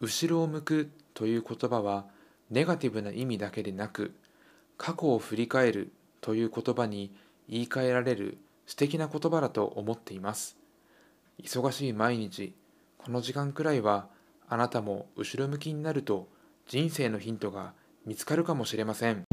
後ろを向くという言葉はネガティブな意味だけでなく過去を振り返るという言葉に言い換えられる素敵な言葉だと思っています。忙しい毎日この時間くらいはあなたも後ろ向きになると人生のヒントが見つかるかもしれません。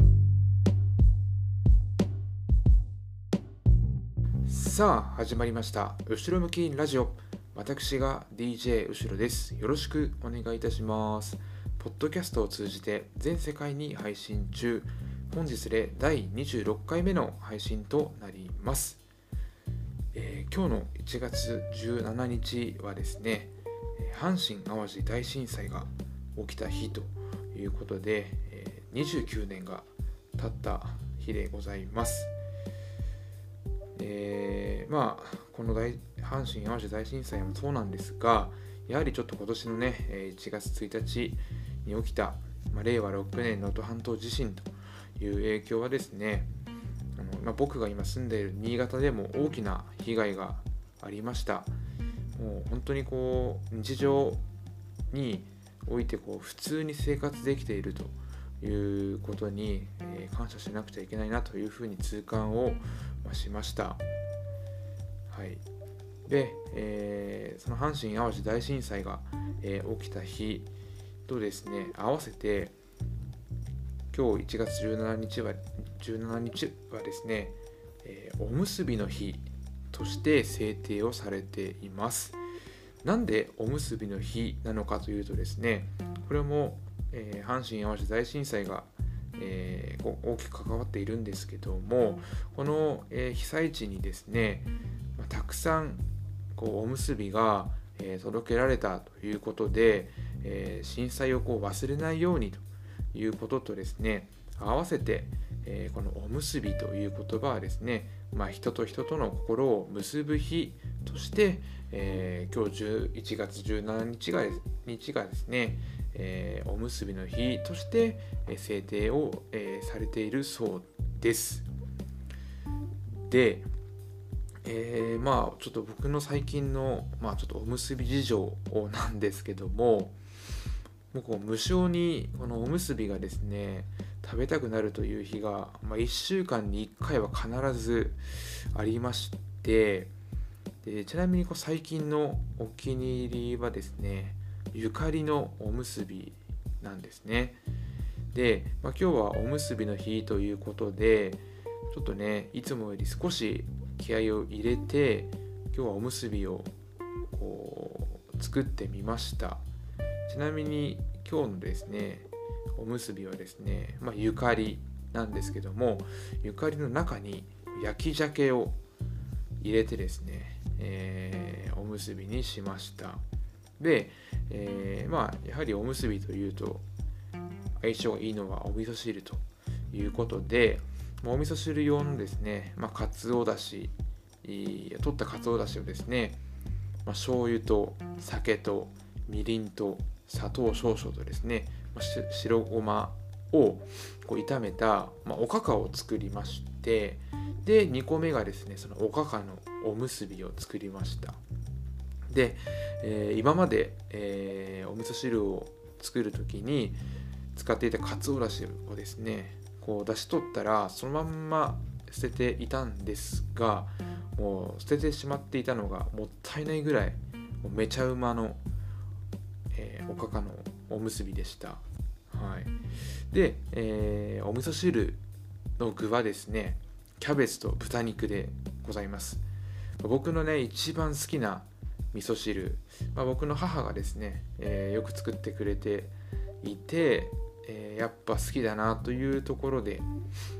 さあ始まりました。後ろ向きラジオ。私が DJ 後ろです。よろしくお願いいたします。ポッドキャストを通じて全世界に配信中。本日で第26回目の配信となります、えー、今日の1月17日はですね阪神・淡路大震災が起きた日ということで、え、29年が経った日でございます。えー、まあこの大阪神・淡路大震災もそうなんですがやはりちょっと今年のね1月1日に起きた、まあ、令和6年能登半島地震という影響はですねあの、まあ、僕が今住んでいる新潟でも大きな被害がありましたもう本当にこう日常においてこう普通に生活できているということに、え、感謝しなくちゃいけないなというふうに痛感をしました。はい、で、えー、その阪神・淡路大震災が、えー、起きた日とですね合わせて今日1月17日は ,17 日はですね、えー、おむすびの日として制定をされています。なんでおむすびの日なのかというとですねこれも、えー、阪神・淡路大震災がえー、大きく関わっているんですけどもこの、えー、被災地にですね、ま、たくさんこうおむすびが、え、届けられたということで、え震災をこう忘れないようにということとですね合わせて、えこのおむすびという言葉はですね、まあ、人と人との心を結ぶ日として、え今日11月17日が日がですね、え、おむすびの日として、え、制定を、え、されているそうです。で、えー、まあちょっと僕の最近の、まあ、ちょっとおむすび事情なんですけどももうこう無性にこのおむすびがですね食べたくなるという日が、まあ、1週間に1回は必ずありましてでちなみにこう最近のお気に入りはですねゆかりのおむすびなんですね。で、まあ、今日はおむすびの日ということでちょっとねいつもより少し気合を入れて今日はおむすびをこう作ってみました。ちなみに今日のですねおむすびはですね、まあ、ゆかりなんですけどもゆかりの中に焼き鮭を入れてですね、えー、おむすびにしました。で、えー、まあやはりおむすびというと相性がいいのはお味噌汁ということでお味噌汁用のですね、まあ、かつおだし取ったかつおだしをですね、まあ、醤油と酒とみりんと砂糖少々とですね、まあ、白ごまをこう炒めた、まあ、おかかを作りましてで2個目がですねそのおかかのおむすびを作りました。で、えー、今まで、えー、お味噌汁を作る時に使っていたかつおだしをですねこう出し取ったらそのまんま捨てていたんですがもう捨ててしまっていたのがもったいないぐらいもうめちゃうまの、えー、おかかのおむすびでした。はい、で、えー、お味噌汁の具はですねキャベツと豚肉でございます僕のね一番好きな味噌汁、まあ、僕の母がですね、えー、よく作ってくれていて、えー、やっぱ好きだなというところで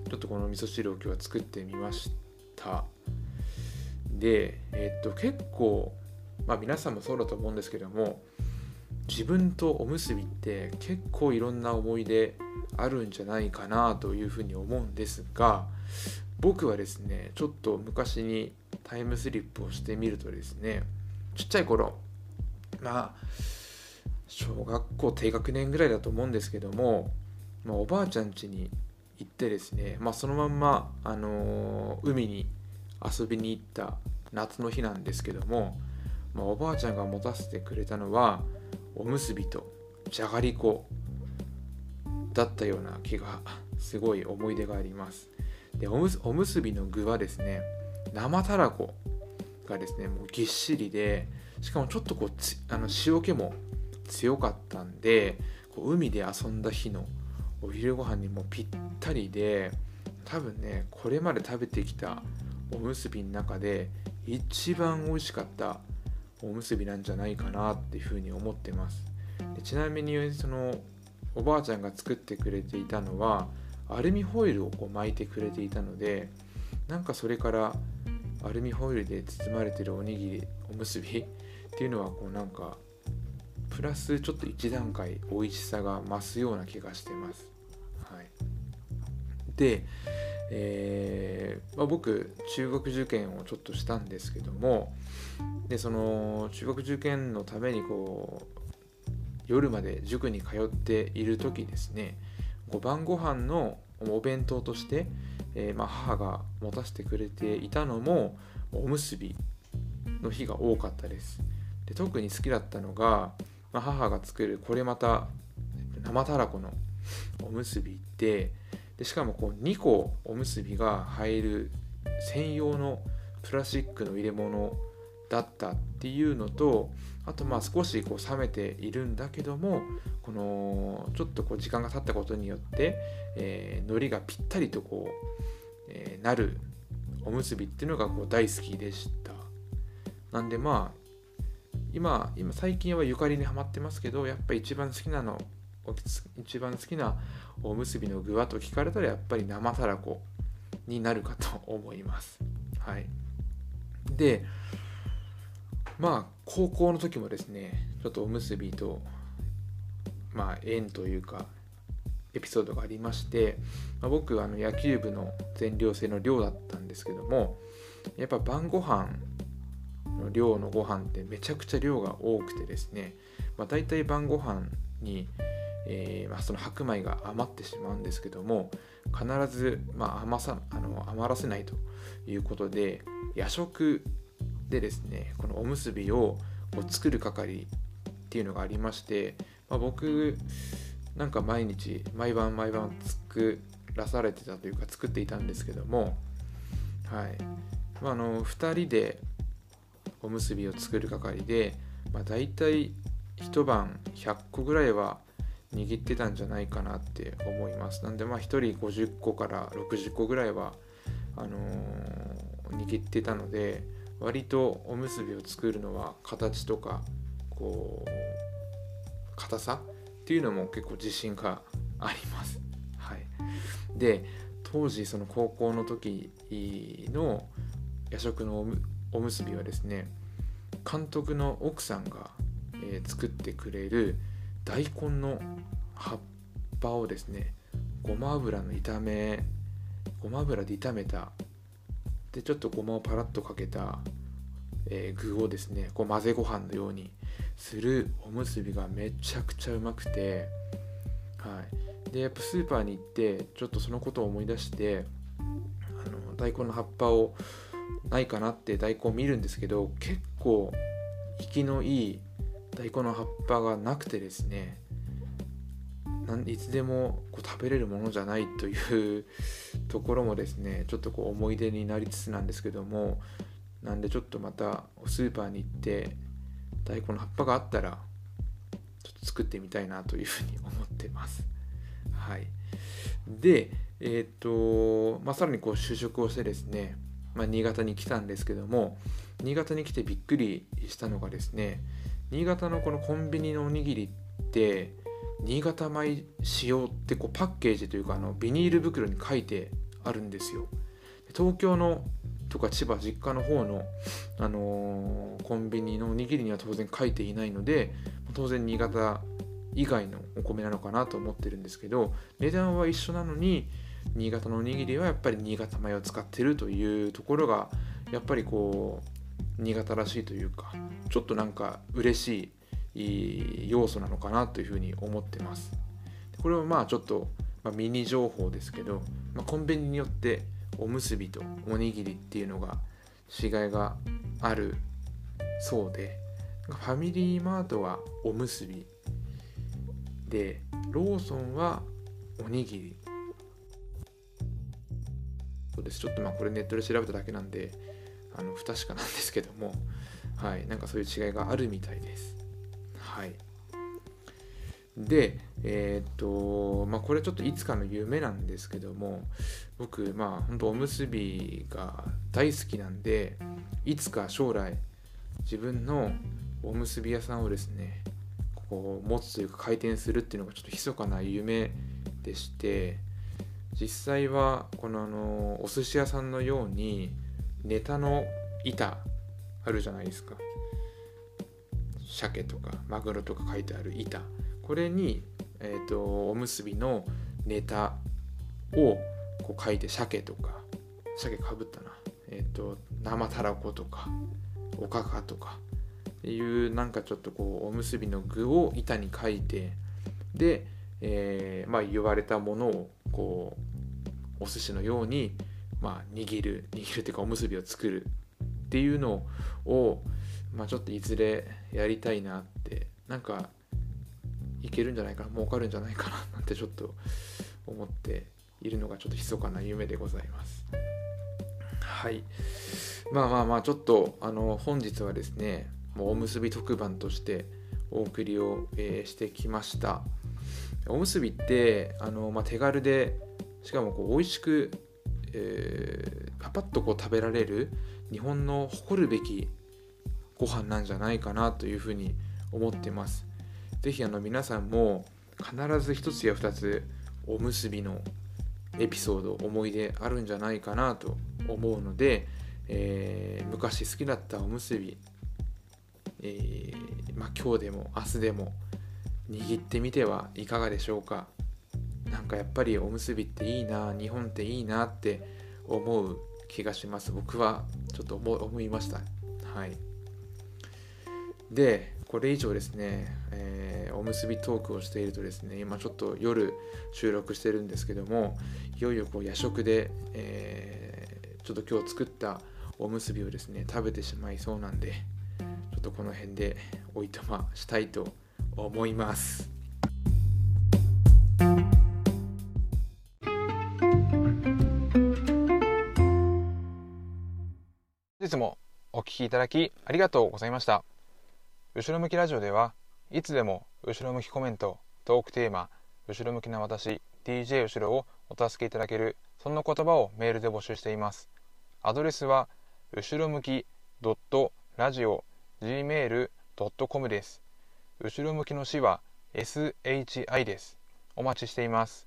ちょっとこの味噌汁を今日は作ってみました。でえー、っと結構まあ皆さんもそうだと思うんですけども自分とおむすびって結構いろんな思い出あるんじゃないかなというふうに思うんですが僕はですねちょっと昔にタイムスリップをしてみるとですねちっちゃい頃まあ小学校低学年ぐらいだと思うんですけども、まあ、おばあちゃん家に行ってですね、まあ、そのまんま、あのー、海に遊びに行った夏の日なんですけども、まあ、おばあちゃんが持たせてくれたのはおむすびとじゃがりこだったような気がすごい思い出があります。でおむおむすびの具はですね生たらこがですねもうぎっしりでしかもちょっとこうあの塩気も強かったんでこう海で遊んだ日のお昼ご飯にもぴったりで多分ねこれまで食べてきたおむすびの中で一番美味しかったおむすびなんじゃないかなっていうふうに思ってます。でちなみにそのおばあちゃんが作ってくれていたのはアルミホイルをこう巻いてくれていたのでなんかそれからアルミホイルで包まれてるおにぎりおむすびっていうのはこうなんかプラスちょっと一段階美味しさが増すような気がしてます。はい、で、えーまあ、僕中学受験をちょっとしたんですけどもでその中学受験のためにこう夜まで塾に通っている時ですね晩ご飯のお弁当として、えー、まあ、母が持たせてくれていたのもおむすびの日が多かったですで特に好きだったのが、まあ、母が作るこれまた生たらこのおむすびででしかもこう2個おむすびが入る専用のプラスチックの入れ物だったっていうのとあとまあ少しこう冷めているんだけどもこのちょっとこう時間が経ったことによって、えー、海苔がぴったりとこう、えー、なるおむすびっていうのがこう大好きでした。なんでまあ今今最近はゆかりにはまってますけどやっぱ一番好きなの一番好きなおむすびの具はと聞かれたらやっぱり生たらこになるかと思います。はい。でまあ高校の時もですねちょっとおむすびとまあ縁というかエピソードがありまして、まあ、僕あの野球部の全寮制の寮だったんですけどもやっぱ晩ご飯の量のご飯ってめちゃくちゃ量が多くてですね、まあ、大体晩ご飯に、えー、まあ、その白米が余ってしまうんですけども必ず、まあ、余さあの余らせないということで夜食でですねこのおむすびをこう作る係っていうのがありまして、まあ、僕なんか毎日毎晩毎晩作らされてたというか作っていたんですけどもはい、まあ、あの2人でおむすびを作る係で、まあ、大体一晩100個ぐらいは握ってたんじゃないかなって思いますなんでまあ1人50個から60個ぐらいはあのー、握ってたので割とおむすびを作るのは形とかこう硬さっていうのも結構自信があります。はい、で当時その高校の時の夜食のおむすびはですね監督の奥さんが、えー、作ってくれる大根の葉っぱをですねごま油の炒めごま油で炒めたでちょっとごまをパラッとかけた、えー、具をですねこう混ぜご飯のようにするおむすびがめちゃくちゃうまくて、はい、でやっぱスーパーに行ってちょっとそのことを思い出してあの大根の葉っぱをないかなって大根見るんですけど結構引きのいい大根の葉っぱがなくてですねいつでもこう食べれるものじゃないというところもですねちょっとこう思い出になりつつなんですけどもなんでちょっとまたスーパーに行って大根の葉っぱがあったらちょっと作ってみたいなというふうに思ってます。はい、で、えっ、とまあ、さらにこう就職をしてですね、まあ、新潟に来たんですけども新潟に来てびっくりしたのがですね新潟のこのコンビニのおにぎりって新潟米使用ってこうパッケージというかあのビニール袋に書いてあるんですよ。東京のとか千葉実家の方の、あのー、コンビニのおにぎりには当然書いていないので当然新潟以外のお米なのかなと思ってるんですけど値段は一緒なのに新潟のおにぎりはやっぱり新潟米を使ってるというところがやっぱりこう新潟らしいというかちょっとなんか嬉しい要素なのかなというふうに思ってます。これはまあちょっと、まあ、ミニ情報ですけど、まあ、コンビニによっておむすびとおにぎりっていうのが違いがあるそうでファミリーマートはおむすびでローソンはおにぎりそうです。ちょっとまあこれネットで調べただけなんであの不確かなんですけどもはい。なんかそういう違いがあるみたいです。はい。でえー、っとまあこれちょっといつかの夢なんですけども僕まあ本当おむすびが大好きなんでいつか将来自分のおむすび屋さんをですねこう持つというか回転するっていうのがちょっと密かな夢でして実際はこのあのお寿司屋さんのようにネタの板あるじゃないですか。鮭とかマグロとか書いてある板。これに、えーと、おむすびのネタをこう書いて鮭とか鮭かぶったな。えっ、ー、と生たらことかおかかとか。っていうなんかちょっとこうおむすびの具を板に書いてで、えー、まあ、言われたものをこうお寿司のように、まあ、握る握るっていうかおむすびを作るっていうのを、まあ、ちょっといずれやりたいなってなんかいけるんじゃないかな儲かるんじゃないかななんてちょっと思っているのがちょっと密かな夢でございます。はいまあまあまあちょっとあの本日はですねもうおむすび特番としてお送りを、えー、してきましたおむすびってあの、まあ、手軽でしかもこう美味しく、えー、パパッとこう食べられる日本の誇るべきご飯なんじゃないかなというふうに思ってます。是非あの皆さんも必ず1つや2つおむすびのエピソード思い出あるんじゃないかなと思うので、えー、昔好きだったおむすびえー、まあ、今日でも明日でも握ってみてはいかがでしょうか。なんかやっぱりおむすびっていいな日本っていいなって思う気がします。僕はちょっと思いました。はい。でこれ以上ですね、えー、おむすびトークをしているとですね今ちょっと夜収録してるんですけどもいよいよこう夜食で、えー、ちょっと今日作ったおむすびをですね食べてしまいそうなんでちょっとこの辺でおいとましたいと思います。聞きいただきありがとうございました。後ろ向きラジオではいつでも後ろ向きコメント、トークテーマ、後ろ向きな私、DJ 後ろをお助けいただけるそんな言葉をメールで募集しています。アドレスは後ろ向きドットラジオ gmail.com です。後ろ向きの死は SHI です。お待ちしています。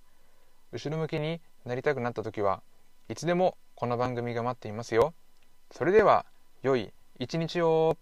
後ろ向きになりたくなった時はいつでもこの番組が待っていますよ。それでは、良い一日を。